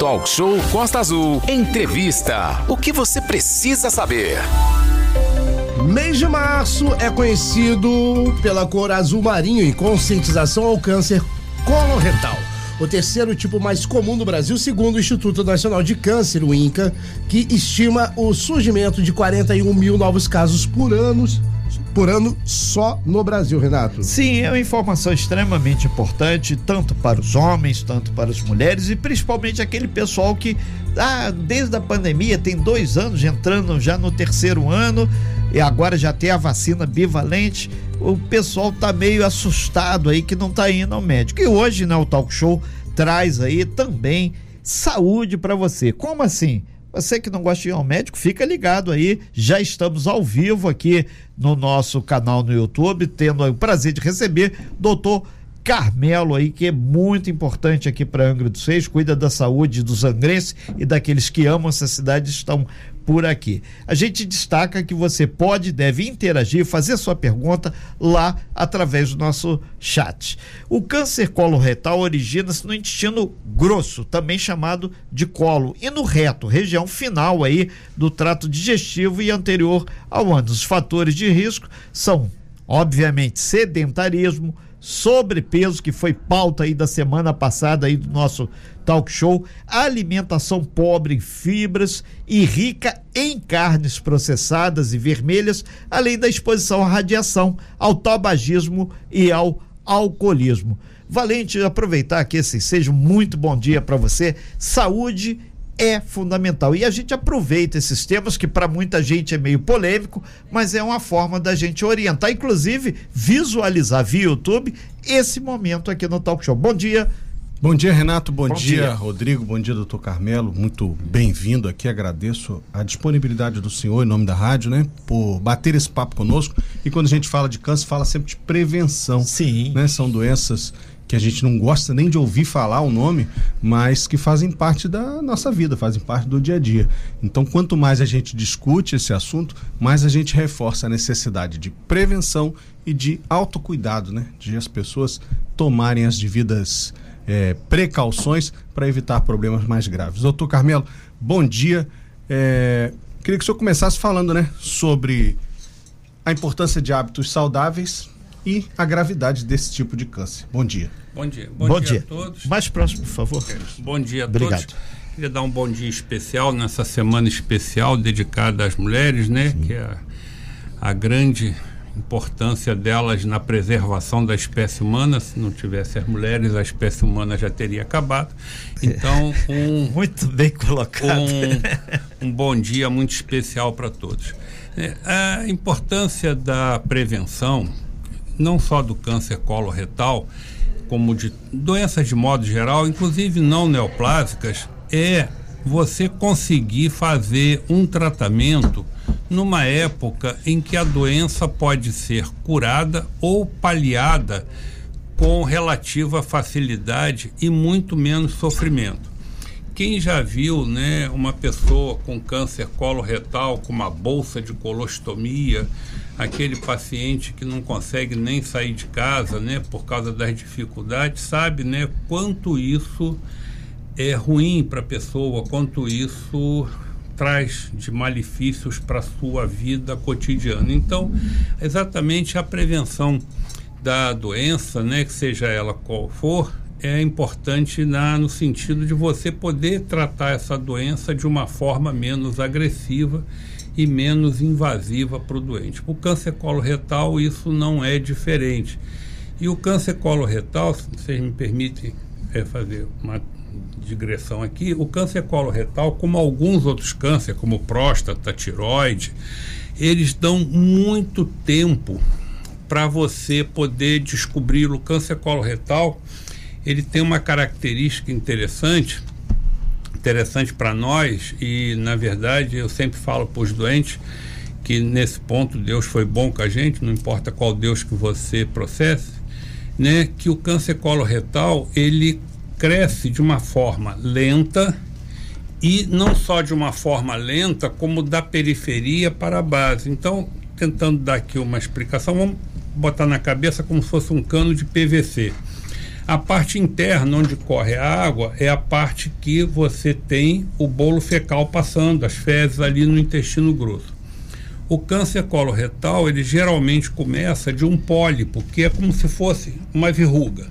Talk Show Costa Azul. Entrevista. O que você precisa saber? Mês de março é conhecido pela cor azul marinho e conscientização ao câncer coloretal. O terceiro tipo mais comum do Brasil, segundo o Instituto Nacional de Câncer, o INCA, que estima o surgimento de 41 mil novos casos por ano por ano só no Brasil, Renato. Sim, é uma informação extremamente importante, tanto para os homens, tanto para as mulheres e principalmente aquele pessoal que, ah, desde a pandemia, tem dois anos, entrando já no terceiro ano, e agora já tem a vacina bivalente. O pessoal tá meio assustado aí que não tá indo ao médico. E hoje, né, o Talk Show traz aí também saúde para você. Como assim? Você que não gosta de ir ao médico, fica ligado aí. Já estamos ao vivo aqui no nosso canal no YouTube, tendo o prazer de receber doutor Carmelo aí, que é muito importante aqui para Angra dos Reis, cuida da saúde dos angrenses e daqueles que amam essa cidade estão por aqui. A gente destaca que você pode deve interagir, fazer sua pergunta lá através do nosso chat. O câncer coloretal origina-se no intestino grosso, também chamado de colo, e no reto, região final aí do trato digestivo e anterior ao ânus. Os fatores de risco são, obviamente, sedentarismo, sobrepeso, que foi pauta aí da semana passada aí do nosso talk show, alimentação pobre em fibras e rica em carnes processadas e vermelhas, além da exposição à radiação, ao tabagismo e ao alcoolismo. Valente, aproveitar que esse seja muito bom dia para você. Saúde é fundamental. E a gente aproveita esses temas que para muita gente é meio polêmico, mas é uma forma da gente orientar, inclusive visualizar via YouTube esse momento aqui no Talk Show. Bom dia. Bom dia, Renato. Bom, bom dia, dia, Rodrigo. Bom dia, doutor Carmelo. Muito bem-vindo aqui. Agradeço a disponibilidade do senhor em nome da rádio, né? Por bater esse papo conosco. E quando a gente fala de câncer, fala sempre de prevenção. Sim. Né? São doenças que a gente não gosta nem de ouvir falar o nome, mas que fazem parte da nossa vida, fazem parte do dia a dia. Então, quanto mais a gente discute esse assunto, mais a gente reforça a necessidade de prevenção e de autocuidado, né? De as pessoas tomarem as devidas é, precauções para evitar problemas mais graves. Doutor Carmelo, bom dia. É, queria que o senhor começasse falando, né, sobre a importância de hábitos saudáveis e a gravidade desse tipo de câncer. Bom dia. Bom dia. Bom, bom dia, dia, a todos. Mais próximo, por favor. Bom dia a Obrigado. todos. Queria dar um bom dia especial nessa semana especial dedicada às mulheres, né? Sim. Que é a, a grande importância delas na preservação da espécie humana. Se não tivesse as mulheres, a espécie humana já teria acabado. Então, um. muito bem colocado. Um, um bom dia muito especial para todos. É, a importância da prevenção, não só do câncer coloretal, como de doenças de modo geral, inclusive não neoplásicas, é você conseguir fazer um tratamento numa época em que a doença pode ser curada ou paliada com relativa facilidade e muito menos sofrimento. Quem já viu, né, uma pessoa com câncer coloretal com uma bolsa de colostomia, aquele paciente que não consegue nem sair de casa, né, por causa das dificuldades, sabe, né, quanto isso é ruim para a pessoa, quanto isso traz de malefícios para a sua vida cotidiana. Então, exatamente a prevenção da doença, né, que seja ela qual for, é importante na, no sentido de você poder tratar essa doença de uma forma menos agressiva e menos invasiva para o doente. O câncer coloretal, isso não é diferente. E o câncer coloretal, se vocês me permitem é, fazer uma digressão aqui, o câncer coloretal, como alguns outros cânceres, como próstata, tiroide, eles dão muito tempo para você poder descobrir o câncer coloretal. Ele tem uma característica interessante interessante para nós e, na verdade, eu sempre falo para os doentes que nesse ponto Deus foi bom com a gente, não importa qual Deus que você processe, né, que o câncer coloretal ele cresce de uma forma lenta e não só de uma forma lenta, como da periferia para a base. Então, tentando dar aqui uma explicação, vamos botar na cabeça como se fosse um cano de PVC. A parte interna, onde corre a água, é a parte que você tem o bolo fecal passando, as fezes ali no intestino grosso. O câncer coloretal, ele geralmente começa de um pólipo, que é como se fosse uma verruga.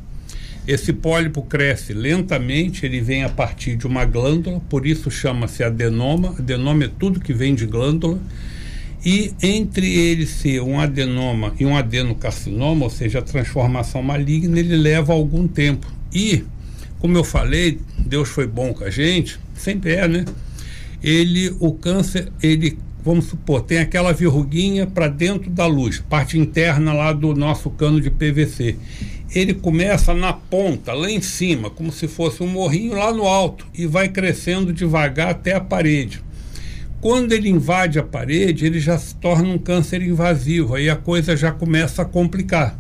Esse pólipo cresce lentamente, ele vem a partir de uma glândula, por isso chama-se adenoma. Adenoma é tudo que vem de glândula. E entre ele ser um adenoma e um adenocarcinoma, ou seja, a transformação maligna, ele leva algum tempo. E, como eu falei, Deus foi bom com a gente, sempre é, né? Ele, o câncer, ele, vamos supor, tem aquela verruguinha para dentro da luz, parte interna lá do nosso cano de PVC. Ele começa na ponta, lá em cima, como se fosse um morrinho lá no alto, e vai crescendo devagar até a parede. Quando ele invade a parede, ele já se torna um câncer invasivo, aí a coisa já começa a complicar.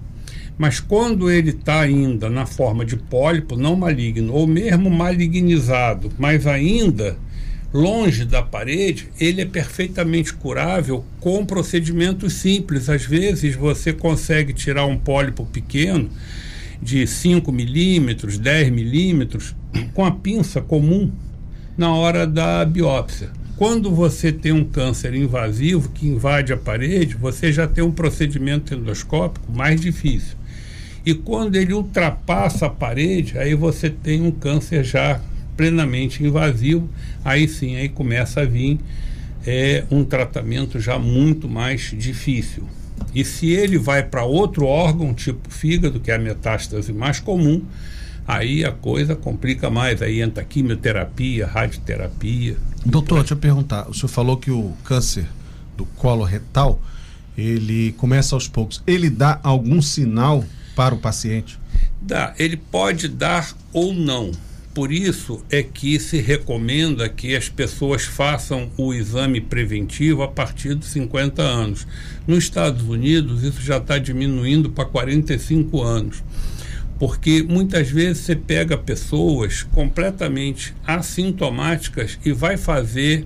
Mas quando ele está ainda na forma de pólipo não maligno, ou mesmo malignizado, mas ainda longe da parede, ele é perfeitamente curável com procedimentos simples. Às vezes você consegue tirar um pólipo pequeno de 5 milímetros, 10 milímetros, com a pinça comum na hora da biópsia. Quando você tem um câncer invasivo que invade a parede, você já tem um procedimento endoscópico mais difícil. E quando ele ultrapassa a parede, aí você tem um câncer já plenamente invasivo, aí sim, aí começa a vir é, um tratamento já muito mais difícil. E se ele vai para outro órgão, tipo fígado, que é a metástase mais comum, aí a coisa complica mais. Aí entra quimioterapia, radioterapia. Doutor, deixa eu perguntar. O senhor falou que o câncer do colo retal ele começa aos poucos. Ele dá algum sinal para o paciente? Dá. Ele pode dar ou não. Por isso é que se recomenda que as pessoas façam o exame preventivo a partir dos 50 anos. Nos Estados Unidos, isso já está diminuindo para 45 anos porque muitas vezes você pega pessoas completamente assintomáticas e vai fazer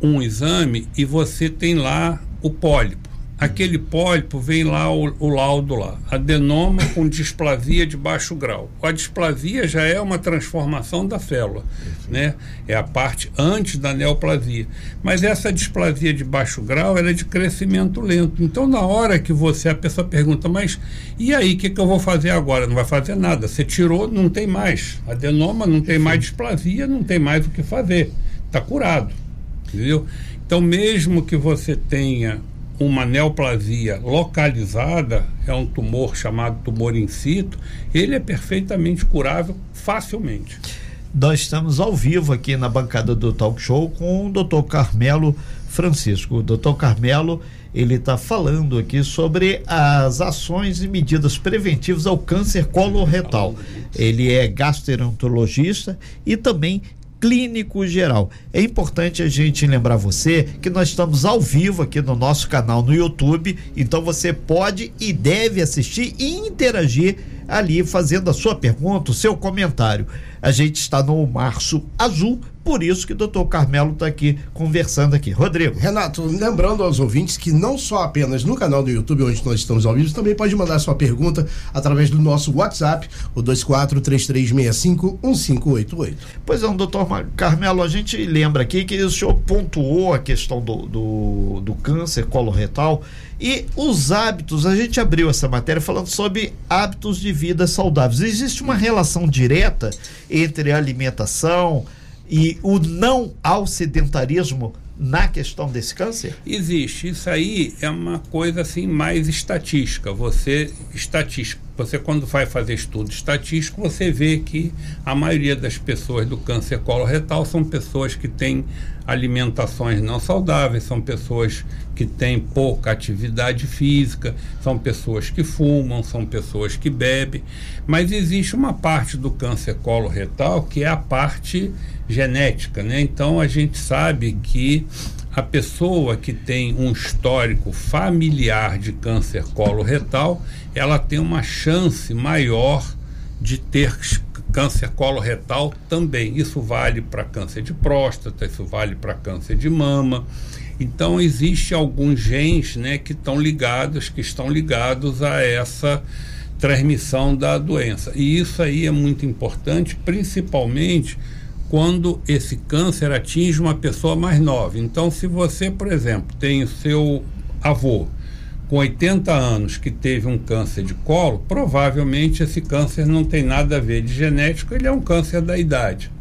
um exame e você tem lá o pólipo aquele pólipo vem lá o, o, laudo lá, adenoma com displasia de baixo grau. A displasia já é uma transformação da célula, né? É a parte antes da neoplasia. Mas essa displasia de baixo grau ela é de crescimento lento. Então, na hora que você, a pessoa pergunta, mas e aí, o que, que eu vou fazer agora? Não vai fazer nada. Você tirou, não tem mais. Adenoma não tem mais displasia, não tem mais o que fazer. Está curado. Entendeu? Então, mesmo que você tenha uma neoplasia localizada, é um tumor chamado tumor in situ, ele é perfeitamente curável facilmente. Nós estamos ao vivo aqui na bancada do Talk Show com o Dr. Carmelo Francisco. O Dr. Carmelo, ele está falando aqui sobre as ações e medidas preventivas ao câncer coloretal. Ele é gastroenterologista e também clínico geral. É importante a gente lembrar você que nós estamos ao vivo aqui no nosso canal no YouTube, então você pode e deve assistir e interagir ali fazendo a sua pergunta, o seu comentário. A gente está no Março Azul por isso que o doutor Carmelo está aqui conversando aqui. Rodrigo. Renato, lembrando aos ouvintes que não só apenas no canal do YouTube, onde nós estamos ao vivo, também pode mandar sua pergunta através do nosso WhatsApp, o 2433651588. Pois é, doutor Carmelo, a gente lembra aqui que o senhor pontuou a questão do, do, do câncer coloretal e os hábitos, a gente abriu essa matéria falando sobre hábitos de vida saudáveis. Existe uma relação direta entre a alimentação, e o não ao sedentarismo na questão desse câncer? Existe. Isso aí é uma coisa assim mais estatística. Você estatística. Você quando vai fazer estudo estatístico, você vê que a maioria das pessoas do câncer coloretal são pessoas que têm alimentações não saudáveis, são pessoas que têm pouca atividade física, são pessoas que fumam, são pessoas que bebem, mas existe uma parte do câncer coloretal que é a parte genética, né? Então a gente sabe que a pessoa que tem um histórico familiar de câncer coloretal, ela tem uma chance maior de ter câncer coloretal também. Isso vale para câncer de próstata, isso vale para câncer de mama. Então existe alguns genes, né, que estão ligados, que estão ligados a essa transmissão da doença. E isso aí é muito importante, principalmente quando esse câncer atinge uma pessoa mais nova. Então, se você, por exemplo, tem o seu avô com 80 anos que teve um câncer de colo, provavelmente esse câncer não tem nada a ver de genético, ele é um câncer da idade.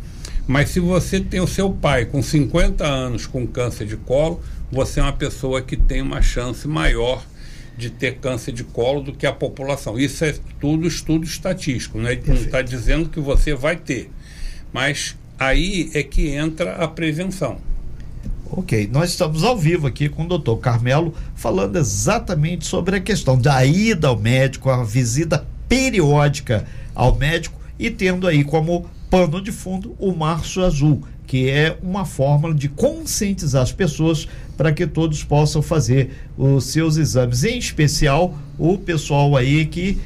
Mas se você tem o seu pai com 50 anos com câncer de colo, você é uma pessoa que tem uma chance maior de ter câncer de colo do que a população. Isso é tudo estudo estatístico, né? não está dizendo que você vai ter. Mas aí é que entra a prevenção. Ok, nós estamos ao vivo aqui com o doutor Carmelo falando exatamente sobre a questão da ida ao médico, a visita periódica ao médico e tendo aí como pano de fundo o Março Azul, que é uma forma de conscientizar as pessoas para que todos possam fazer os seus exames, em especial o pessoal aí que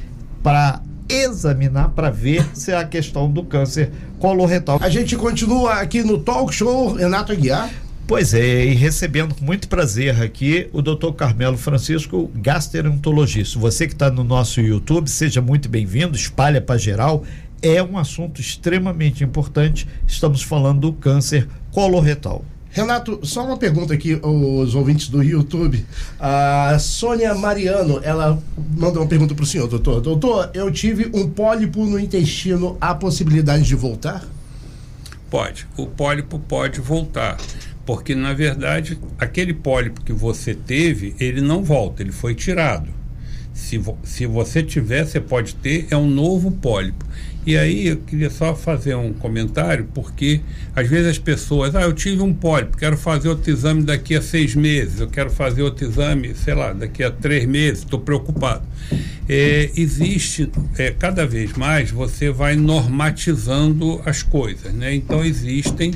para examinar para ver se é a questão do câncer coloretal. A gente continua aqui no Talk Show Renato Aguiar. Pois é, e recebendo com muito prazer aqui o Dr. Carmelo Francisco, gastroenterologista. Você que está no nosso YouTube, seja muito bem-vindo, espalha para geral é um assunto extremamente importante. Estamos falando do câncer coloretal. Renato, só uma pergunta aqui, os ouvintes do YouTube. A Sônia Mariano, ela manda uma pergunta para o senhor, doutor. Doutor, eu tive um pólipo no intestino, há possibilidade de voltar? Pode. O pólipo pode voltar. Porque, na verdade, aquele pólipo que você teve, ele não volta, ele foi tirado. Se, vo se você tiver, você pode ter, é um novo pólipo. E aí eu queria só fazer um comentário, porque às vezes as pessoas, ah, eu tive um pólipo, quero fazer outro exame daqui a seis meses, eu quero fazer outro exame, sei lá, daqui a três meses, estou preocupado. É, existe, é, cada vez mais, você vai normatizando as coisas, né? Então existem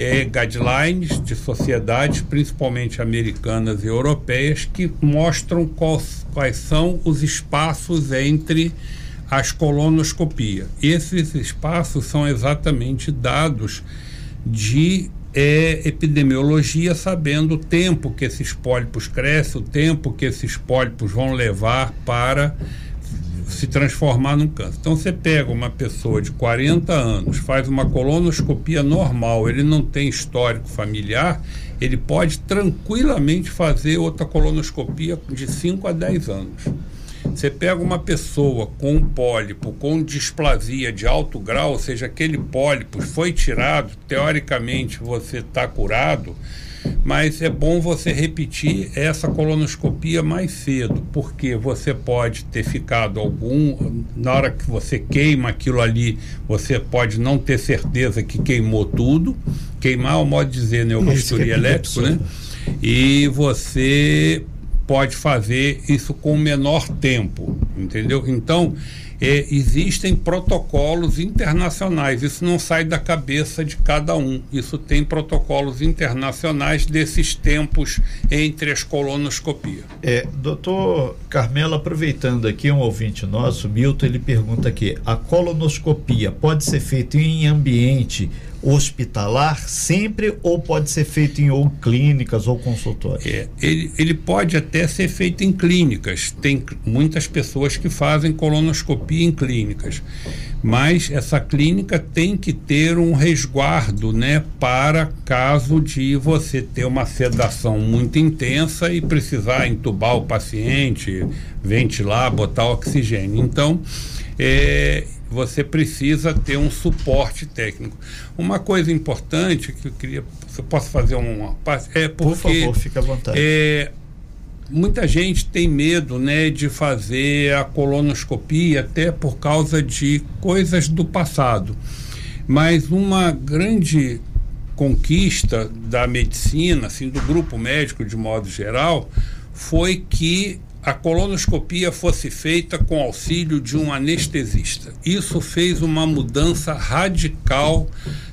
é, guidelines de sociedades, principalmente americanas e europeias, que mostram quais, são os espaços entre as colonoscopias. Esses espaços são exatamente dados de é, epidemiologia, sabendo o tempo que esses pólipos crescem, o tempo que esses pólipos vão levar para se transformar num câncer. Então você pega uma pessoa de 40 anos, faz uma colonoscopia normal, ele não tem histórico familiar, ele pode tranquilamente fazer outra colonoscopia de 5 a 10 anos. Você pega uma pessoa com um pólipo, com displasia de alto grau, ou seja, aquele pólipo foi tirado, teoricamente você está curado, mas é bom você repetir essa colonoscopia mais cedo, porque você pode ter ficado algum. Na hora que você queima aquilo ali, você pode não ter certeza que queimou tudo. Queimar é o modo de dizer, né? O bisturi é elétrico, né? E você pode fazer isso com menor tempo, entendeu? Então, é, existem protocolos internacionais, isso não sai da cabeça de cada um, isso tem protocolos internacionais desses tempos entre as colonoscopias. É, doutor Carmelo, aproveitando aqui um ouvinte nosso, Milton, ele pergunta aqui, a colonoscopia pode ser feita em ambiente hospitalar sempre ou pode ser feito em ou clínicas ou consultórios? É, ele, ele pode até ser feito em clínicas. Tem muitas pessoas que fazem colonoscopia em clínicas, mas essa clínica tem que ter um resguardo, né, para caso de você ter uma sedação muito intensa e precisar entubar o paciente, ventilar, botar oxigênio. Então, é, você precisa ter um suporte técnico. Uma coisa importante que eu queria, se eu posso fazer uma parte, é porque, por favor, fique à vontade. É, muita gente tem medo, né, de fazer a colonoscopia até por causa de coisas do passado. Mas uma grande conquista da medicina, assim, do grupo médico de modo geral, foi que a colonoscopia fosse feita com auxílio de um anestesista. Isso fez uma mudança radical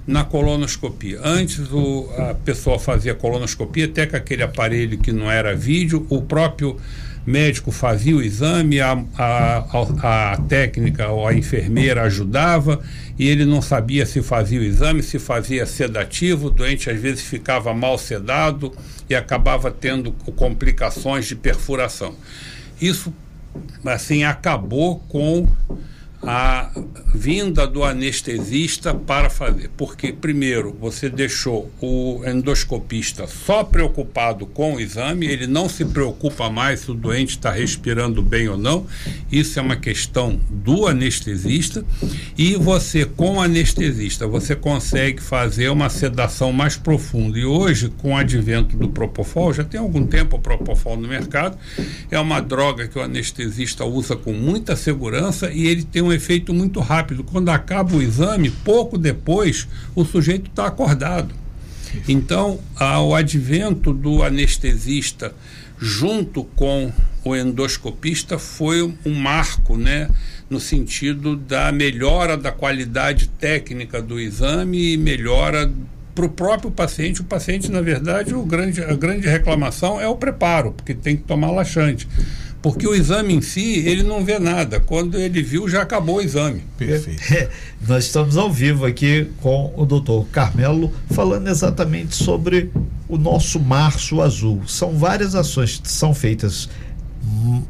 na colonoscopia. Antes o, a pessoa fazia colonoscopia até com aquele aparelho que não era vídeo, o próprio médico fazia o exame, a, a, a, técnica ou a enfermeira ajudava e ele não sabia se fazia o exame, se fazia sedativo, o doente às vezes ficava mal sedado e acabava tendo complicações de perfuração. Isso assim acabou com a vinda do anestesista para fazer. Porque, primeiro, você deixou o endoscopista só preocupado com o exame, ele não se preocupa mais se o doente está respirando bem ou não. Isso é uma questão do anestesista. E você, com o anestesista, você consegue fazer uma sedação mais profunda. E hoje, com o advento do Propofol, já tem algum tempo o Propofol no mercado, é uma droga que o anestesista usa com muita segurança e ele tem um efeito muito rápido. Quando acaba o exame, pouco depois, o sujeito está acordado. Então, ao advento do anestesista junto com o endoscopista foi um marco, né, no sentido da melhora da qualidade técnica do exame e melhora para o próprio paciente. O paciente, na verdade, o grande, a grande reclamação é o preparo, porque tem que tomar laxante porque o exame em si, ele não vê nada. Quando ele viu, já acabou o exame. Perfeito. É, nós estamos ao vivo aqui com o doutor Carmelo, falando exatamente sobre o nosso Março Azul. São várias ações que são feitas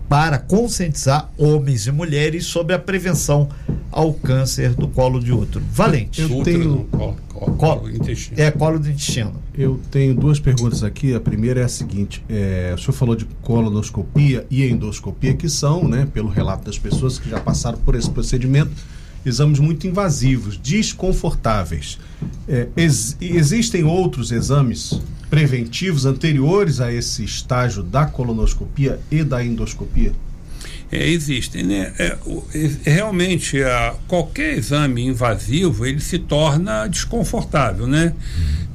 para conscientizar homens e mulheres sobre a prevenção ao câncer do colo de útero. Valente. Eu tenho colo, colo, colo, intestino. É colo do intestino. Eu tenho duas perguntas aqui. A primeira é a seguinte: é, o senhor falou de colonoscopia e endoscopia, que são, né, pelo relato das pessoas que já passaram por esse procedimento, exames muito invasivos, desconfortáveis. É, ex existem outros exames preventivos anteriores a esse estágio da colonoscopia e da endoscopia? É, existem, né? É, realmente, a, qualquer exame invasivo, ele se torna desconfortável, né?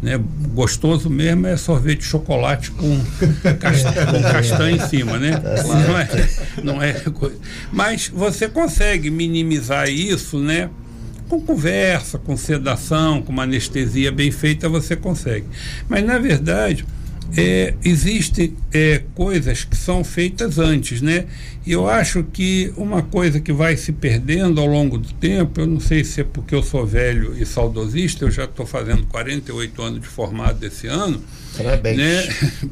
né? Gostoso mesmo é sorvete de chocolate com, com castanha em cima, né? Tá não é, não é coisa. Mas você consegue minimizar isso, né? com conversa, com sedação, com uma anestesia bem feita, você consegue. Mas, na verdade, é, existem é, coisas que são feitas antes, né? E eu acho que uma coisa que vai se perdendo ao longo do tempo, eu não sei se é porque eu sou velho e saudosista, eu já estou fazendo 48 anos de formado esse ano. Parabéns. Né?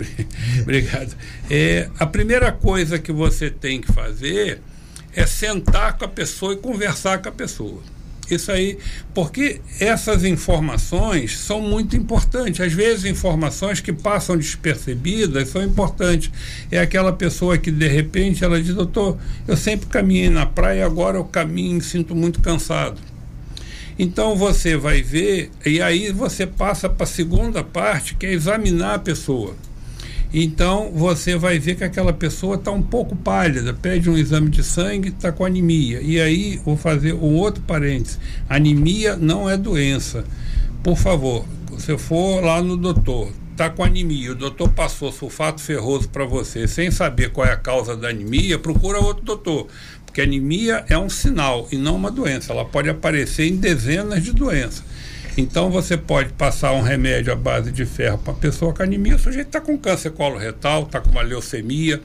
Obrigado. É, a primeira coisa que você tem que fazer é sentar com a pessoa e conversar com a pessoa. Isso aí, porque essas informações são muito importantes. Às vezes, informações que passam despercebidas são importantes. É aquela pessoa que, de repente, ela diz: Doutor, eu sempre caminhei na praia, agora eu caminho e sinto muito cansado. Então você vai ver, e aí você passa para a segunda parte, que é examinar a pessoa. Então você vai ver que aquela pessoa está um pouco pálida, pede um exame de sangue, está com anemia. E aí vou fazer um outro parênteses: anemia não é doença. Por favor, se for lá no doutor, está com anemia, o doutor passou sulfato ferroso para você sem saber qual é a causa da anemia, procura outro doutor. Porque anemia é um sinal e não uma doença. Ela pode aparecer em dezenas de doenças. Então você pode passar um remédio à base de ferro para a pessoa com anemia, o sujeito está com câncer coloretal, está com uma leucemia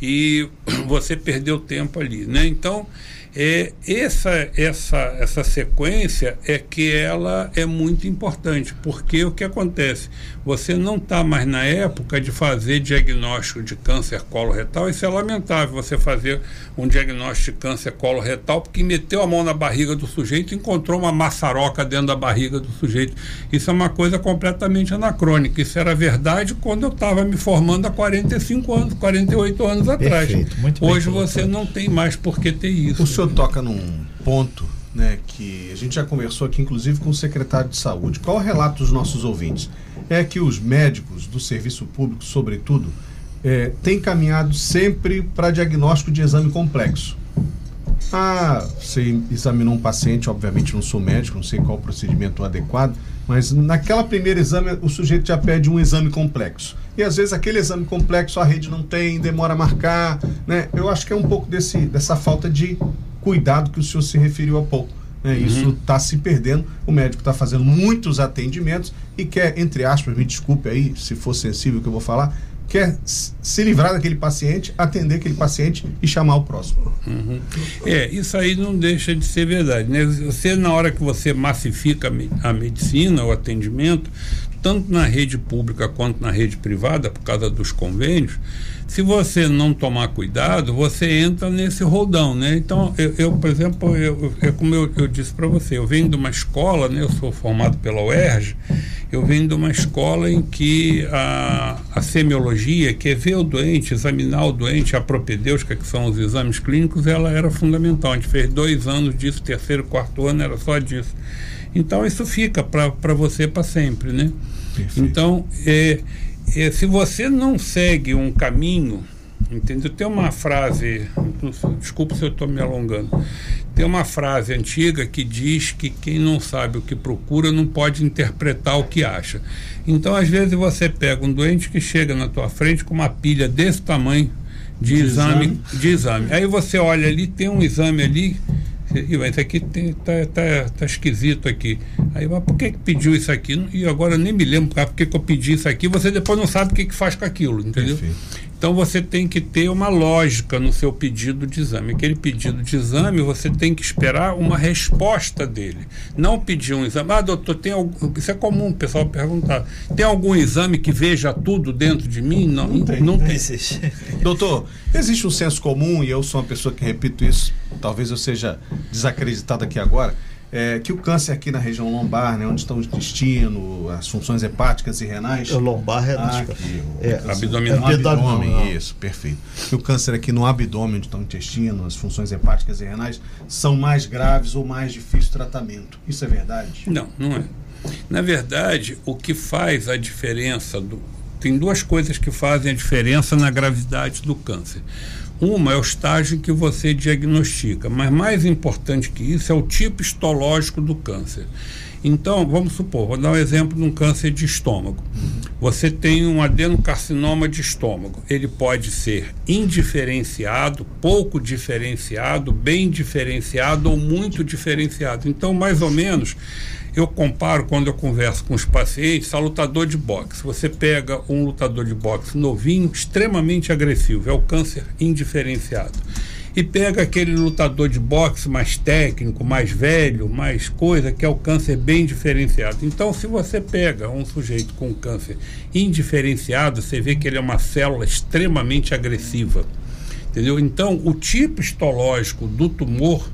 e você perdeu tempo ali, né? Então é, essa, essa, essa sequência é que ela é muito importante, porque o que acontece? Você não está mais na época de fazer diagnóstico de câncer coloretal, isso é lamentável, você fazer um diagnóstico de câncer coloretal porque meteu a mão na barriga do sujeito e encontrou uma maçaroca dentro da barriga do sujeito. Isso é uma coisa completamente anacrônica. Isso era verdade quando eu estava me formando há 45 anos, 48 anos atrás. Perfeito, muito Hoje você não tem mais por que ter isso senhor toca num ponto né, que a gente já conversou aqui, inclusive, com o secretário de saúde. Qual o relato dos nossos ouvintes? É que os médicos do serviço público, sobretudo, é, têm caminhado sempre para diagnóstico de exame complexo. Ah, você examinou um paciente, obviamente não sou médico, não sei qual o procedimento adequado, mas naquela primeira exame o sujeito já pede um exame complexo. E às vezes aquele exame complexo a rede não tem, demora a marcar, né? Eu acho que é um pouco desse, dessa falta de cuidado que o senhor se referiu há pouco. Né? Uhum. Isso está se perdendo. O médico está fazendo muitos atendimentos e quer, entre aspas, me desculpe aí se for sensível o que eu vou falar, quer se livrar daquele paciente, atender aquele paciente e chamar o próximo. Uhum. É, isso aí não deixa de ser verdade. Né? Você, na hora que você massifica a medicina, o atendimento, tanto na rede pública quanto na rede privada, por causa dos convênios, se você não tomar cuidado, você entra nesse roldão, né? Então, eu, eu por exemplo, eu, eu, como eu, eu disse para você, eu venho de uma escola, né? Eu sou formado pela UERJ, eu venho de uma escola em que a, a semiologia, que é ver o doente, examinar o doente, a propedêutica, que são os exames clínicos, ela era fundamental. A gente fez dois anos disso, terceiro, quarto ano era só disso. Então, isso fica para você para sempre, né? Perfeito. Então, é, é, se você não segue um caminho, entendeu? Tem uma frase, desculpa se eu estou me alongando, tem uma frase antiga que diz que quem não sabe o que procura não pode interpretar o que acha. Então, às vezes, você pega um doente que chega na tua frente com uma pilha desse tamanho de, de exame, exame, de exame. Aí você olha ali, tem um exame ali isso aqui tem, tá, tá, esquisito aqui. Aí, mas por que, que pediu isso aqui? E agora nem me lembro por que, que eu pedi isso aqui. Você depois não sabe o que, que faz com aquilo, entendeu? Perfeito. Então você tem que ter uma lógica no seu pedido de exame. Aquele pedido de exame, você tem que esperar uma resposta dele. Não pedir um exame. Ah, doutor, tem algum. Isso é comum o pessoal perguntar. Tem algum exame que veja tudo dentro de mim? Não, não tem. Não tem. doutor, existe um senso comum, e eu sou uma pessoa que repito isso, talvez eu seja desacreditado aqui agora é, que o câncer aqui na região lombar, né, onde estão o intestino, as funções hepáticas e renais. O lombar é, ah, aqui, é abdômen. No abdômen, isso, perfeito. Que o câncer aqui no abdômen, onde está o intestino, as funções hepáticas e renais, são mais graves ou mais difíceis de tratamento. Isso é verdade? Não, não é. Na verdade, o que faz a diferença do. Tem duas coisas que fazem a diferença na gravidade do câncer. Uma é o estágio que você diagnostica, mas mais importante que isso é o tipo histológico do câncer. Então, vamos supor, vou dar um exemplo de um câncer de estômago. Você tem um adenocarcinoma de estômago. Ele pode ser indiferenciado, pouco diferenciado, bem diferenciado ou muito diferenciado. Então, mais ou menos, eu comparo quando eu converso com os pacientes a lutador de boxe. Você pega um lutador de boxe novinho, extremamente agressivo, é o câncer indiferenciado. E pega aquele lutador de boxe mais técnico, mais velho, mais coisa, que é o câncer bem diferenciado. Então, se você pega um sujeito com câncer indiferenciado, você vê que ele é uma célula extremamente agressiva. Entendeu? Então, o tipo histológico do tumor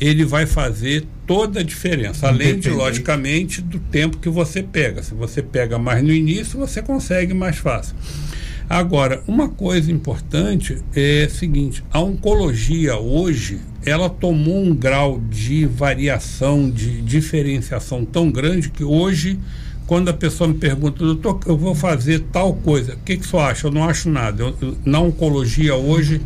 ele vai fazer toda a diferença, além de, logicamente, do tempo que você pega. Se você pega mais no início, você consegue mais fácil. Agora, uma coisa importante é a seguinte: a oncologia hoje ela tomou um grau de variação, de diferenciação tão grande que hoje, quando a pessoa me pergunta, doutor, eu vou fazer tal coisa, o que, que você acha? Eu não acho nada. Eu, na oncologia hoje,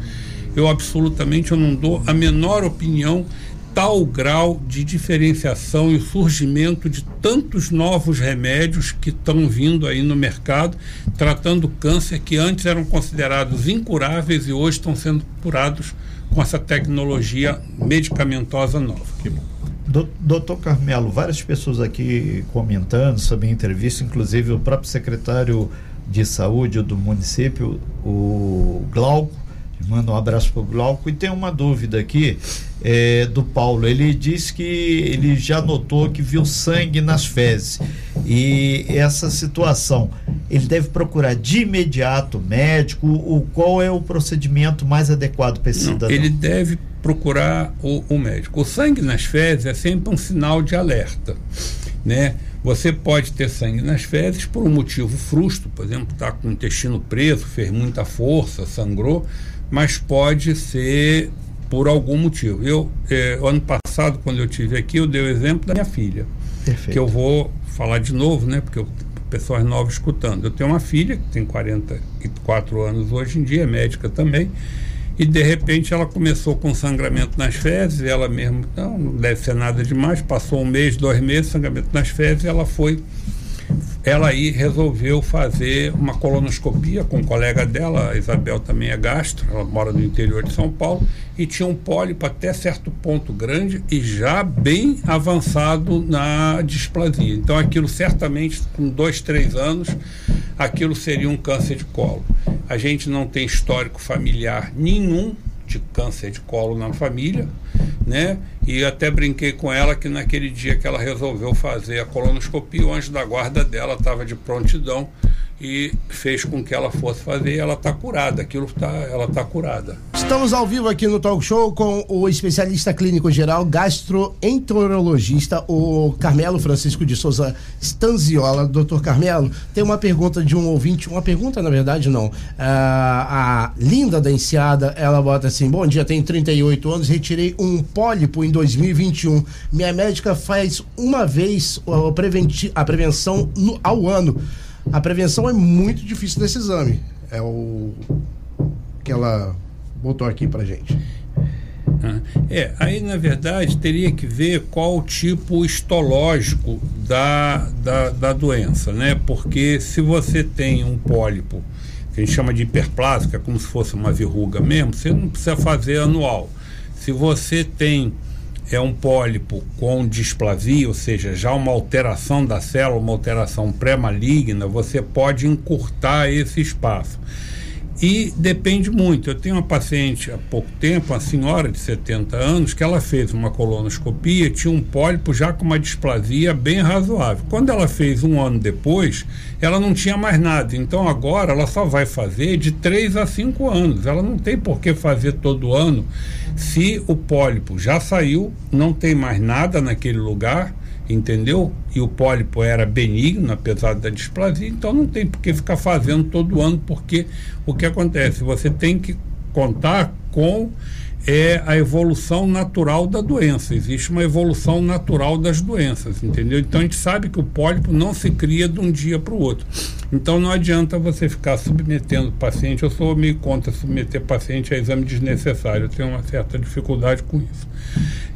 eu absolutamente eu não dou a menor opinião tal grau de diferenciação e surgimento de tantos novos remédios que estão vindo aí no mercado, tratando câncer que antes eram considerados incuráveis e hoje estão sendo curados com essa tecnologia medicamentosa nova. Que bom. Doutor Carmelo, várias pessoas aqui comentando sobre a entrevista, inclusive o próprio secretário de saúde do município, o Glauco, manda um abraço para o Glauco. E tem uma dúvida aqui é, do Paulo. Ele diz que ele já notou que viu sangue nas fezes. E essa situação, ele deve procurar de imediato médico? O, qual é o procedimento mais adequado para esse Não, cidadão? Ele deve procurar o, o médico. O sangue nas fezes é sempre um sinal de alerta, né? Você pode ter sangue nas fezes por um motivo frusto, por exemplo, está com o intestino preso, fez muita força, sangrou mas pode ser por algum motivo. Eu, eh, ano passado, quando eu tive aqui, eu dei o exemplo da minha filha, Perfeito. que eu vou falar de novo, né? Porque eu, pessoas novas escutando. Eu tenho uma filha que tem 44 anos hoje em dia, é médica também, e de repente ela começou com sangramento nas fezes, ela mesmo, não, não deve ser nada demais, passou um mês, dois meses, sangramento nas fezes, ela foi ela aí resolveu fazer uma colonoscopia com um colega dela, a Isabel também é gastro, ela mora no interior de São Paulo, e tinha um pólipo até certo ponto grande e já bem avançado na displasia. Então aquilo certamente, com dois, três anos, aquilo seria um câncer de colo. A gente não tem histórico familiar nenhum de câncer de colo na família, né? E até brinquei com ela que naquele dia que ela resolveu fazer a colonoscopia, o anjo da guarda dela estava de prontidão e fez com que ela fosse fazer ela está curada. Aquilo tá, ela está curada. Estamos ao vivo aqui no Talk Show com o especialista clínico geral, gastroenterologista, o Carmelo Francisco de Souza Stanziola. Doutor Carmelo, tem uma pergunta de um ouvinte, uma pergunta na verdade não. Ah, a Linda da Enseada, ela bota assim: Bom dia, tenho 38 anos, retirei um pólipo em 2021. Minha médica faz uma vez a prevenção ao ano. A prevenção é muito difícil desse exame. É o que ela botou aqui pra gente. É, aí na verdade teria que ver qual o tipo histológico da, da, da doença, né? Porque se você tem um pólipo, que a gente chama de hiperplásica, como se fosse uma verruga mesmo, você não precisa fazer anual. Se você tem é um pólipo com displasia, ou seja, já uma alteração da célula, uma alteração pré-maligna, você pode encurtar esse espaço. E depende muito. Eu tenho uma paciente há pouco tempo, uma senhora de 70 anos, que ela fez uma colonoscopia, tinha um pólipo já com uma displasia bem razoável. Quando ela fez um ano depois, ela não tinha mais nada. Então agora ela só vai fazer de 3 a 5 anos. Ela não tem por que fazer todo ano se o pólipo já saiu, não tem mais nada naquele lugar entendeu? E o pólipo era benigno, apesar da displasia, então não tem por que ficar fazendo todo ano, porque o que acontece? Você tem que contar com é a evolução natural da doença. Existe uma evolução natural das doenças, entendeu? Então a gente sabe que o pólipo não se cria de um dia para o outro. Então não adianta você ficar submetendo o paciente. Eu sou meio contra submeter paciente a exame desnecessário. Eu tenho uma certa dificuldade com isso.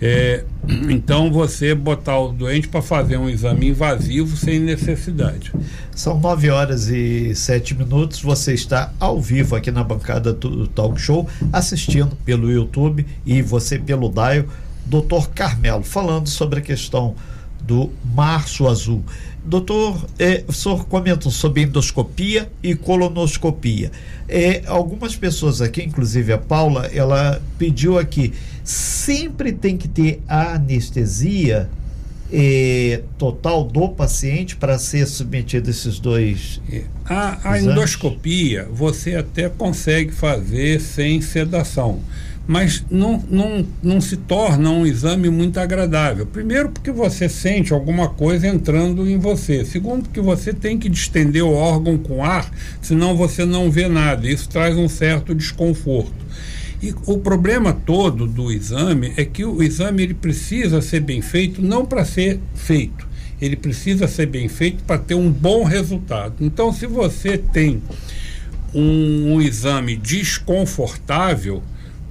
É, então você botar o doente para fazer um exame invasivo sem necessidade. São nove horas e sete minutos. Você está ao vivo aqui na bancada do Talk Show, assistindo pelo YouTube e você pelo Daio, Dr. Carmelo, falando sobre a questão do Março Azul. Doutor, é, o senhor comentou sobre endoscopia e colonoscopia. É, algumas pessoas aqui, inclusive a Paula, ela pediu aqui, sempre tem que ter a anestesia é, total do paciente para ser submetido a esses dois. É. A, a endoscopia você até consegue fazer sem sedação mas não, não, não se torna um exame muito agradável. Primeiro, porque você sente alguma coisa entrando em você. Segundo, porque você tem que distender o órgão com ar, senão você não vê nada. Isso traz um certo desconforto. E o problema todo do exame é que o exame ele precisa ser bem feito, não para ser feito. Ele precisa ser bem feito para ter um bom resultado. Então, se você tem um, um exame desconfortável,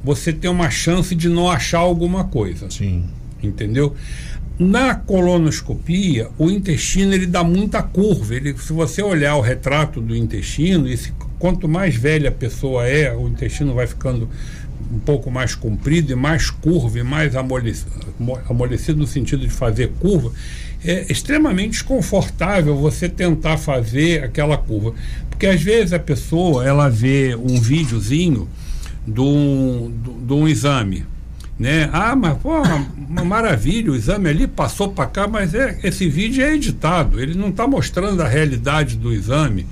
você tem uma chance de não achar alguma coisa. Sim. Entendeu? Na colonoscopia, o intestino ele dá muita curva. Ele, se você olhar o retrato do intestino, e se, quanto mais velha a pessoa é, o intestino vai ficando um pouco mais comprido e mais curvo e mais amolecido, amolecido no sentido de fazer curva, é extremamente desconfortável você tentar fazer aquela curva. Porque às vezes a pessoa ela vê um videozinho de um, de um exame. Né? Ah, mas pô, uma maravilha, o exame ali passou para cá, mas é, esse vídeo é editado, ele não está mostrando a realidade do exame,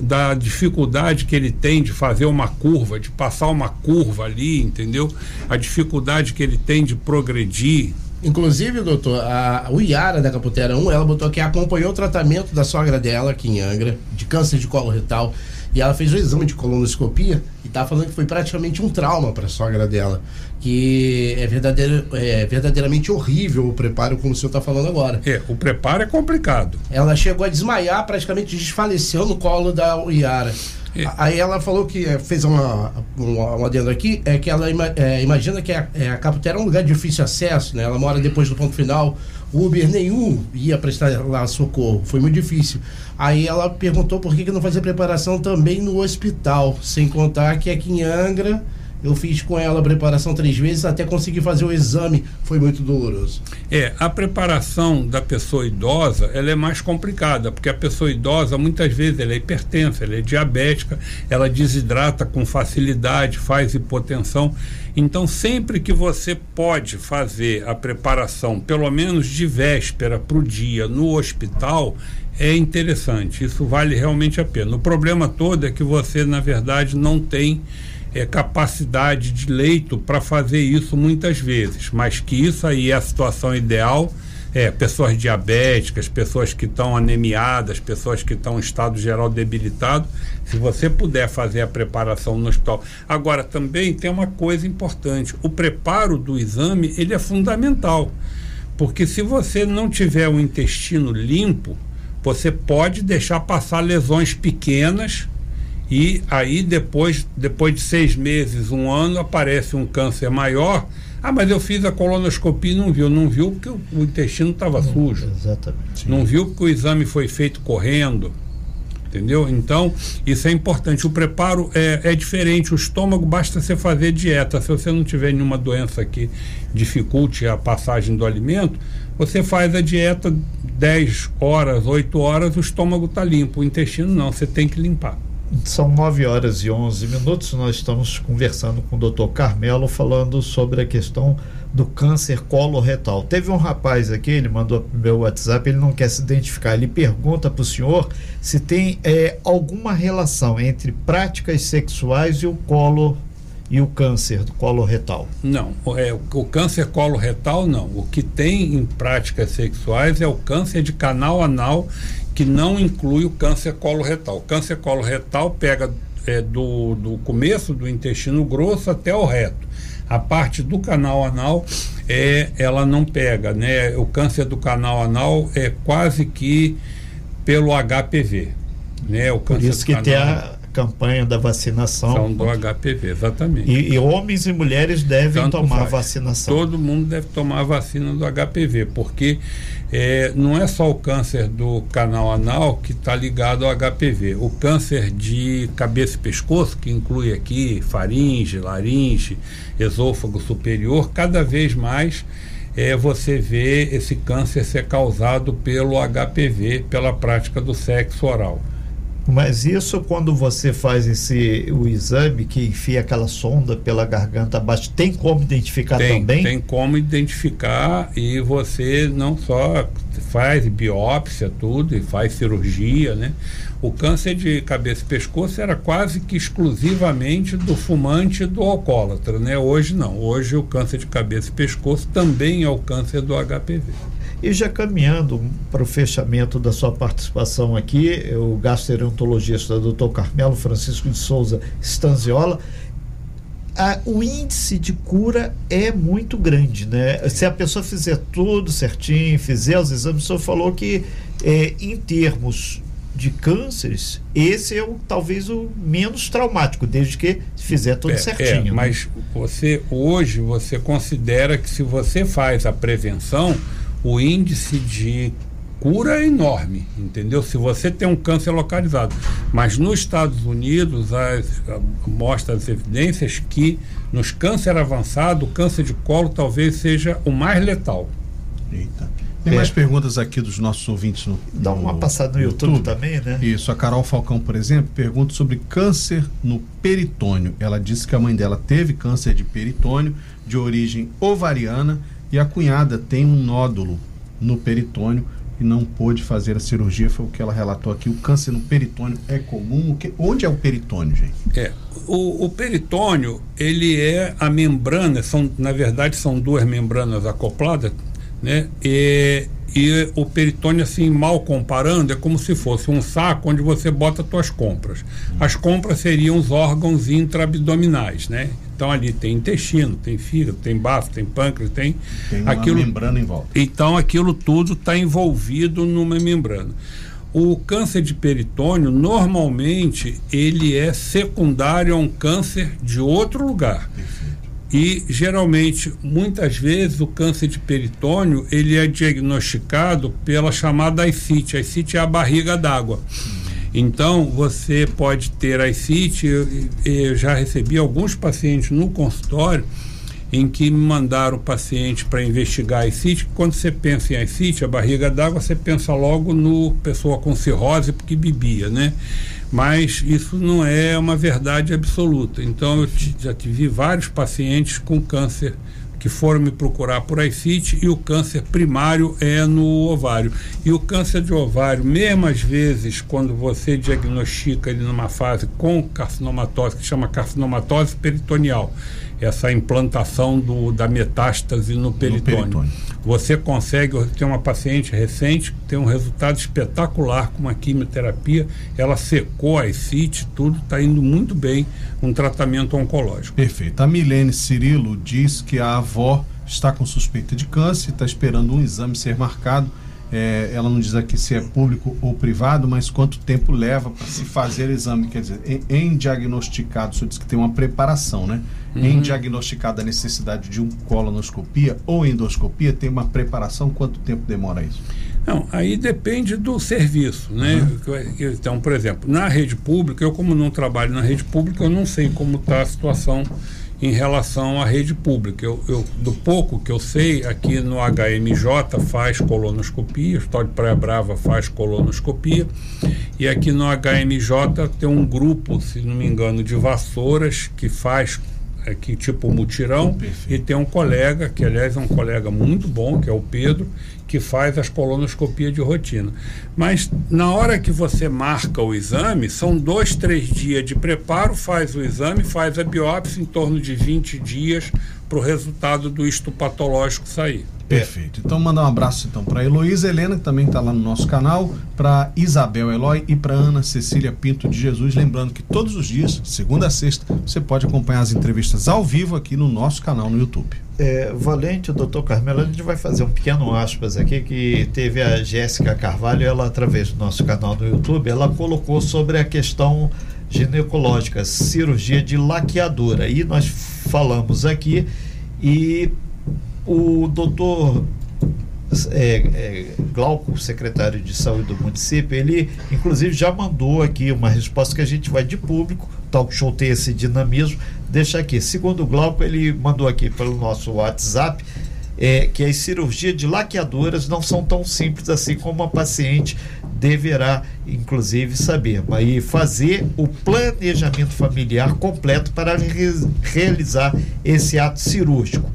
da dificuldade que ele tem de fazer uma curva, de passar uma curva ali, entendeu? A dificuldade que ele tem de progredir. Inclusive, doutor, a, Iara da Caputera 1, ela botou que acompanhou o tratamento da sogra dela aqui em Angra, de câncer de colo retal. E ela fez o exame de colonoscopia e tá falando que foi praticamente um trauma para a sogra dela. Que é, é verdadeiramente horrível o preparo, como o senhor está falando agora. É, o preparo é complicado. Ela chegou a desmaiar, praticamente desfaleceu no colo da Yara. É. Aí ela falou que é, fez uma, uma, um adendo aqui, é que ela é, imagina que a, é, a Caputera é um lugar de difícil acesso, né? Ela mora depois do ponto final, Uber nenhum ia prestar lá socorro, foi muito difícil. Aí ela perguntou por que, que não fazia preparação também no hospital, sem contar que aqui em Angra Eu fiz com ela a preparação três vezes até conseguir fazer o exame. Foi muito doloroso. É, a preparação da pessoa idosa, ela é mais complicada, porque a pessoa idosa, muitas vezes, ela é hipertensa, ela é diabética, ela desidrata com facilidade, faz hipotensão. Então, sempre que você pode fazer a preparação, pelo menos de véspera para o dia no hospital, é interessante. Isso vale realmente a pena. O problema todo é que você, na verdade, não tem é, capacidade de leito para fazer isso muitas vezes, mas que isso aí é a situação ideal. É, pessoas diabéticas, pessoas que estão anemiadas, pessoas que estão em estado geral debilitado, se você puder fazer a preparação no hospital. Agora, também tem uma coisa importante: o preparo do exame ele é fundamental. Porque se você não tiver o intestino limpo, você pode deixar passar lesões pequenas e aí depois, depois de seis meses, um ano, aparece um câncer maior. Ah, mas eu fiz a colonoscopia e não viu. Não viu porque o, intestino estava sujo. Exatamente. Não viu porque o exame foi feito correndo. Entendeu? Então, isso é importante. O preparo é, é diferente. O estômago basta você fazer dieta. Se você não tiver nenhuma doença que dificulte a passagem do alimento, você faz a dieta 10 horas, 8 horas, o estômago está limpo. O intestino não, você tem que limpar. São 9 horas e 11 minutos. Nós estamos conversando com o Dr. Carmelo falando sobre a questão do câncer coloretal. Teve um rapaz aqui, ele mandou meu WhatsApp, ele não quer se identificar. Ele pergunta para o senhor se tem é, alguma relação entre práticas sexuais e o colo e o câncer do colo retal? Não, é, o câncer colo retal não. O que tem em práticas sexuais é o câncer de canal anal que não inclui o câncer coloretal. O câncer coloretal pega é, do, do começo do intestino grosso até o reto. A parte do canal anal é, ela não pega, né? O câncer do canal anal é quase que pelo HPV, né? O Por câncer isso que do tem canal a campanha da vacinação. são do HPV, exatamente. E, e homens e mulheres devem Tanto tomar faz. vacinação. Todo mundo deve tomar a vacina do HPV, porque é, não é só o câncer do canal anal que está ligado ao HPV. O câncer de cabeça e pescoço, que inclui aqui faringe, laringe, esôfago superior, cada vez mais é, você vê esse câncer ser causado pelo HPV, pela prática do sexo oral. Mas isso quando você faz esse o exame que enfia aquela sonda pela garganta abaixo, tem como identificar tem, também? tem como identificar e você não só faz biópsia, tudo, e faz cirurgia, né? O câncer de cabeça e pescoço era quase que exclusivamente do fumante e do alcoólatra, né? Hoje não. Hoje o câncer de cabeça e pescoço também é o câncer do HPV. E já caminhando para o fechamento da sua participação aqui, o gastroenterologista Dr. Carmelo Francisco de Souza Stanziola, a- o índice de cura é muito grande, né? Se a pessoa fizer tudo certinho, fizer os exames, o senhor falou que é, em termos de cânceres, esse é o, talvez o menos traumático, desde que fizer tudo É, certinho. é, né? mas você hoje você considera que se você faz a prevenção, o índice de cura é enorme, entendeu? Se você tem um câncer localizado, mas nos Estados Unidos as, a- mostra as evidências que nos câncer avançado, o câncer de colo talvez seja o mais letal. Eita. Tem É. mais perguntas aqui dos nossos ouvintes no. Dá uma no passada no YouTube, também, né? Isso, a Carol Falcão, por exemplo, pergunta sobre câncer no peritônio. Ela disse que a mãe dela teve câncer de peritônio de origem ovariana e a cunhada tem um nódulo no peritônio e não pôde fazer a cirurgia. Foi o que ela relatou aqui. O câncer no peritônio é comum? Que- onde é o peritônio, gente? É, o, o peritônio, ele é a membrana, são, na verdade são duas membranas acopladas, né? E, e o peritônio, assim, mal comparando, é como se fosse um saco onde você bota suas compras. As compras seriam os órgãos intraabdominais, né? Então ali tem intestino, tem fígado, tem bafo, tem pâncreas, tem, Tem uma aquilo membrana em volta. então aquilo tudo está envolvido numa membrana. O câncer de peritônio, normalmente, ele é secundário a um câncer de outro lugar. E geralmente, muitas vezes, o câncer de peritônio ele é diagnosticado pela chamada ascite. A ascite é a barriga d'água. Então, você pode ter ascite. Eu, eu já recebi alguns pacientes no consultório em que me mandaram o paciente para investigar ascite. Quando você pensa em ascite, a barriga d'água, você pensa logo no pessoa com cirrose porque bebia, né? Mas isso não é uma verdade absoluta. Então, eu já tive vários pacientes com câncer que foram me procurar por ascite e o câncer primário é no ovário. E o câncer de ovário, mesmo às vezes, quando você diagnostica ele numa fase com carcinomatose, que chama carcinomatose peritoneal, essa implantação do, da metástase no peritônio. no peritônio. Você consegue, ter uma paciente recente que tem um resultado espetacular com uma quimioterapia, ela secou a ascite, tudo está indo muito bem, um tratamento oncológico. Perfeito. A Milene Cirilo diz que a avó está com suspeita de câncer, está esperando um exame ser marcado. É, ela não diz aqui se é público ou privado, mas quanto tempo leva para se fazer exame? Quer dizer, em, em diagnosticado, você diz que tem uma preparação, né? Uhum. Em diagnosticada a necessidade de um colonoscopia ou endoscopia, tem uma preparação, quanto tempo demora isso? Não, aí depende do serviço, né? Uhum. Então, por exemplo, na rede pública, eu como não trabalho na rede pública, eu não sei como está a situação em relação à rede pública. Eu, eu, do pouco que eu sei, aqui no HMJ faz colonoscopia, o Hospital de Praia Brava faz colonoscopia, e aqui no HMJ tem um grupo, se não me engano, de vassouras que faz aqui tipo mutirão, e tem um colega, que aliás é um colega muito bom, que é o Pedro, que faz as colonoscopias de rotina. Mas na hora que você marca o exame, são dois, três dias de preparo, faz o exame, faz a biópsia em torno de 20 dias para o resultado do histopatológico sair. Perfeito. Então mandar um abraço então para Heloísa Helena, que também está lá no nosso canal, para Isabel Eloy e para Ana Cecília Pinto de Jesus. Lembrando que todos os dias, segunda a sexta, você pode acompanhar as entrevistas ao vivo aqui no nosso canal no YouTube. É, Valente, doutor Carmelo, a gente vai fazer um pequeno aspas aqui que teve a Jéssica Carvalho, ela através do nosso canal no YouTube, ela colocou sobre a questão ginecológica, cirurgia de laqueadura. E nós falamos aqui e o doutor é, é, Glauco, secretário de saúde do município, ele inclusive já mandou aqui uma resposta que a gente vai de público, talk show tem esse dinamismo, deixa aqui. Segundo o Glauco, ele mandou aqui pelo nosso WhatsApp é, que as cirurgias de laqueadoras não são tão simples assim como a paciente deverá, inclusive, saber. Mas fazer o planejamento familiar completo para re realizar esse ato cirúrgico.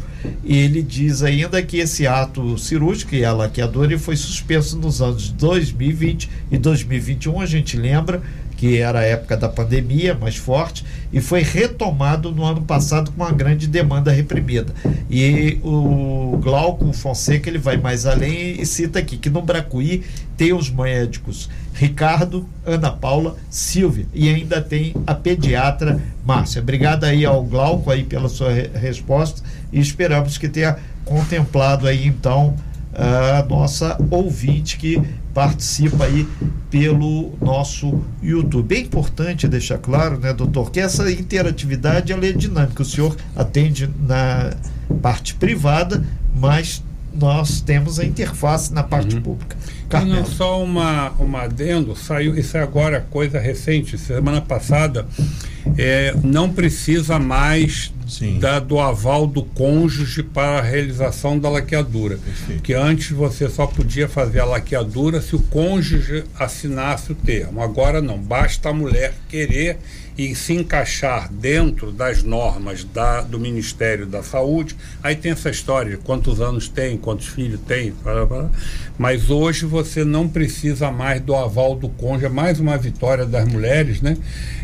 Ele diz ainda que esse ato cirúrgico e a laqueadora foi suspenso nos anos 2020 e 2021, a gente lembra, que era a época da pandemia mais forte, e foi retomado no ano passado com uma grande demanda reprimida. E o Glauco Fonseca ele vai mais além e cita aqui que no Bracuí tem os médicos Ricardo, Ana Paula, Silvia e ainda tem a pediatra Márcia. Obrigado aí ao Glauco aí pela sua re resposta e esperamos que tenha contemplado aí então a nossa ouvinte que participa aí pelo nosso YouTube. É importante deixar claro, né, doutor, que essa interatividade ela é dinâmica. O senhor atende na parte privada, mas nós temos a interface na parte uhum. pública. Não, só uma, uma adendo, saiu, isso é agora coisa recente, semana passada, é, não precisa mais da, do aval do cônjuge para a realização da laqueadura. Perfeito. Que antes você só podia fazer a laqueadura se o cônjuge assinasse o termo. Agora não, basta a mulher querer e se encaixar dentro das normas da, do Ministério da Saúde. Aí tem essa história de quantos anos tem, quantos filhos tem, mas hoje você não precisa mais do aval do cônjuge, é mais uma vitória das mulheres, né?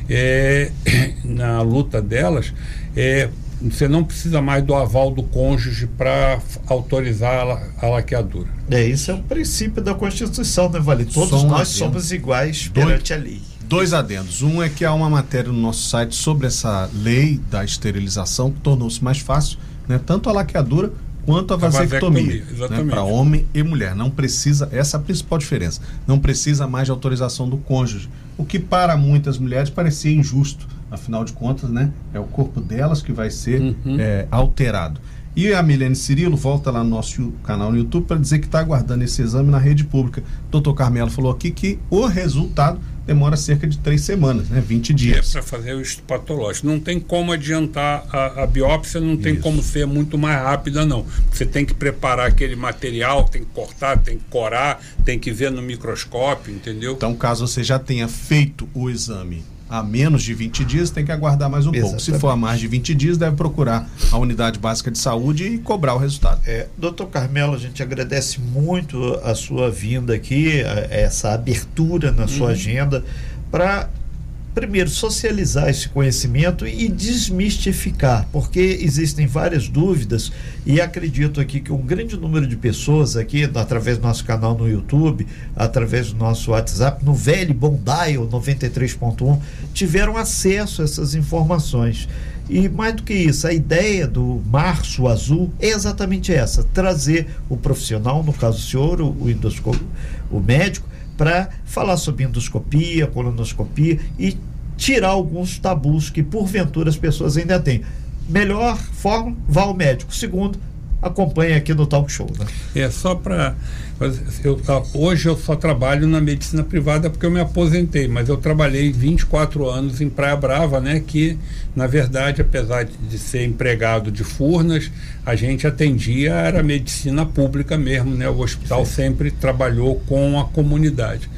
É, na luta delas é, você não precisa mais do aval do cônjuge para autorizar a, a, laqueadura. É, isso é o princípio da Constituição, né, Vale? Todos nós somos iguais perante Dois, a lei. Dois adendos. Um é que há uma matéria no nosso site sobre essa lei da esterilização que tornou-se mais fácil, né, tanto a laqueadura quanto a vasectomia, né, para homem e mulher. Não precisa, essa é a principal diferença. Não precisa mais de autorização do cônjuge, o que para muitas mulheres parecia injusto Afinal de contas, né? É o corpo delas que vai ser uhum. é, alterado. E a Milene Cirilo volta lá no nosso canal no YouTube para dizer que está aguardando esse exame na rede pública. Doutor Carmelo falou aqui que o resultado demora cerca de três semanas, né? 20 É dias. para fazer o estudo patológico. Não tem como adiantar a, a biópsia, não tem Isso. como ser muito mais rápida, não. Você tem que preparar aquele material, tem que cortar, tem que corar, tem que ver no microscópio, entendeu? Então, caso você já tenha feito o exame há menos de 20 dias, tem que aguardar mais um pouco. Se for a mais de 20 dias, deve procurar a unidade básica de saúde e cobrar o resultado. É, doutor Carmelo, a gente agradece muito a sua vinda aqui, a- essa abertura na sua agenda, para, primeiro, socializar esse conhecimento e desmistificar, porque existem várias dúvidas e acredito aqui que um grande número de pessoas aqui, através do nosso canal no YouTube, através do nosso WhatsApp, no velho bom dial 93.1, tiveram acesso a essas informações. E mais do que isso, a ideia do Março Azul é exatamente essa: trazer o profissional, no caso o senhor, o, o, o médico, para falar sobre endoscopia, colonoscopia e tirar alguns tabus que porventura as pessoas ainda têm. Melhor forma, vá ao médico. Segundo, acompanhe aqui no talk show. Né? É só para. Hoje eu só trabalho na medicina privada porque eu me aposentei, mas eu trabalhei 24 anos em Praia Brava, né? Que, na verdade, apesar de, ser empregado de Furnas, a gente atendia, era medicina pública mesmo, né? O hospital sempre trabalhou com a comunidade.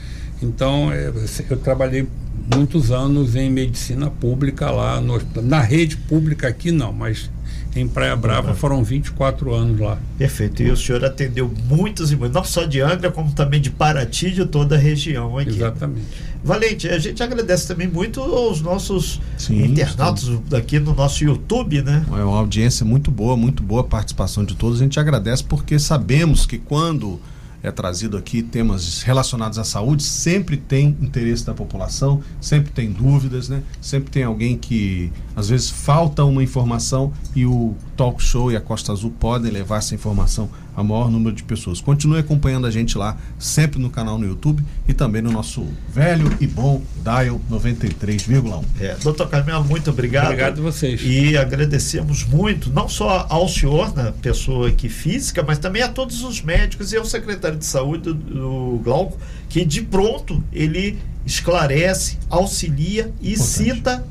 Então, é, eu trabalhei muitos anos em medicina pública lá, no, na rede pública aqui não, mas em Praia Brava foram 24 anos lá. Perfeito. E o senhor atendeu muitos e muitos, não só de Angra, como também de Paraty, de toda a região aqui. Exatamente. Valente, a gente agradece também muito aos nossos Sim, internautas aqui no nosso YouTube, né? É uma audiência muito boa, muito boa a participação de todos. A gente agradece porque sabemos que quando é trazido aqui temas relacionados à saúde, sempre tem interesse da população, sempre tem dúvidas, né? Sempre tem alguém que às vezes falta uma informação e o Talk Show e a Costa Azul podem levar essa informação a maior número de pessoas. Continue acompanhando a gente lá, sempre no canal no YouTube e também no nosso velho e bom Dial 93,1. É, doutor Carmelo, muito obrigado. Obrigado a vocês. E agradecemos muito, não só ao senhor, na pessoa aqui física, mas também a todos os médicos e ao secretário de saúde do, do Glauco, que de pronto ele esclarece, auxilia e Importante. cita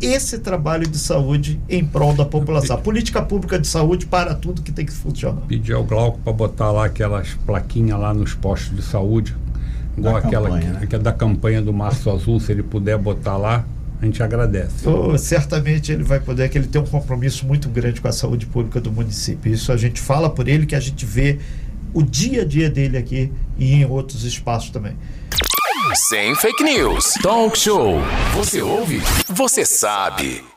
esse trabalho de saúde em prol da população. A política pública de saúde para tudo que tem que funcionar. pedir ao Glauco para botar lá aquelas plaquinhas lá nos postos de saúde, igual Da aquela campanha, que, né? que é da campanha do Março Azul, se ele puder botar lá, a gente agradece. Oh, certamente ele vai poder, que ele tem um compromisso muito grande com a saúde pública do município. Isso a gente fala por ele, que a gente vê o dia a dia dele aqui e em outros espaços também. Sem fake news. Talk show. Você ouve? Você sabe.